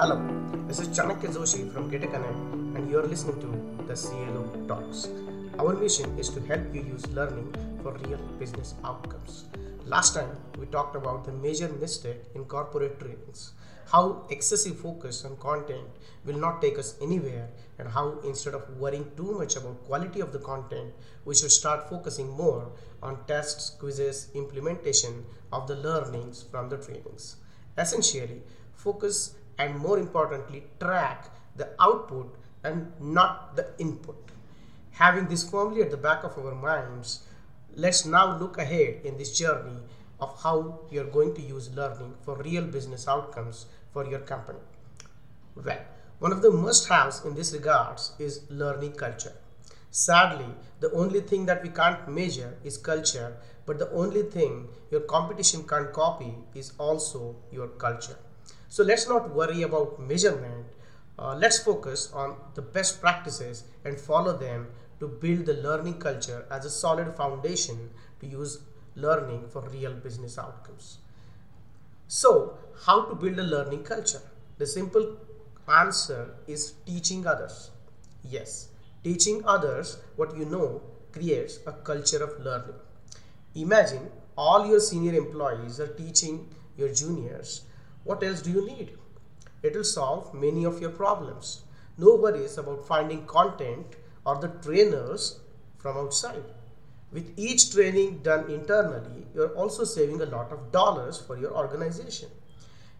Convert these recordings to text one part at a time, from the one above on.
Hello, this is Chanakya Joshi from GetAConnect and you're listening to the CLO Talks. Our mission is to help you use learning for real business outcomes. Last time we talked about the major mistake in corporate trainings, how excessive focus on content will not take us anywhere and how instead of worrying too much about quality of the content, we should start focusing more on tests, quizzes, implementation of the learnings from the trainings. Essentially, focus and more importantly track the output and not the input. Having this firmly at the back of our minds, let's now look ahead in this journey of how you're going to use learning for real business outcomes for your company. Well, one of the must-haves in this regards is learning culture. Sadly, the only thing that we can't measure is culture, but the only thing your competition can't copy is also your culture. So let's not worry about measurement. Uh, let's focus on the best practices and follow them to build the learning culture as a solid foundation to use learning for real business outcomes. So, how to build a learning culture? The simple answer is teaching others. Yes, teaching others what you know creates a culture of learning. Imagine all your senior employees are teaching your juniors what else do you need? It will solve many of your problems. No worries about finding content or the trainers from outside. With each training done internally, you're also saving a lot of dollars for your organization.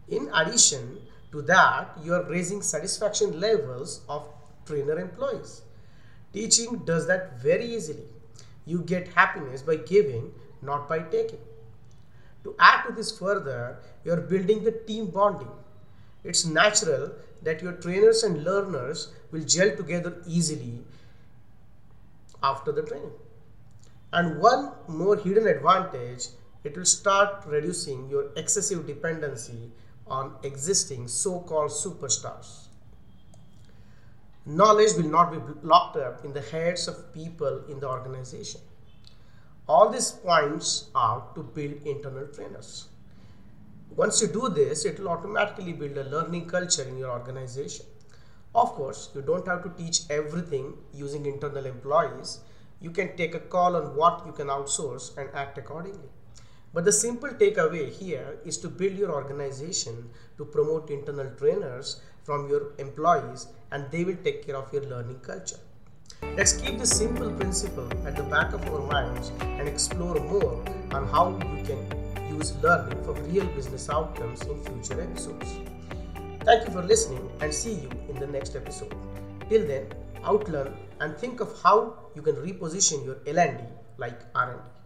In addition to that, you're raising satisfaction levels of trainer employees. Teaching does that very easily. You get happiness by giving, not by taking. To add to this further, you are building the team bonding. It's natural that your trainers and learners will gel together easily after the training. And one more hidden advantage, it will start reducing your excessive dependency on existing so-called superstars. Knowledge will not be locked up in the heads of people in the organization. All these points are to build internal trainers. Once you do this, it will automatically build a learning culture in your organization. Of course, you don't have to teach everything using internal employees. You can take a call on what you can outsource and act accordingly. But the simple takeaway here is to build your organization to promote internal trainers from your employees and they will take care of your learning culture. Let's keep this simple principle at the back of our minds and explore more on how you can use learning for real business outcomes in future episodes. Thank you for listening and see you in the next episode. Till then, outlearn and think of how you can reposition your L&D like R&D.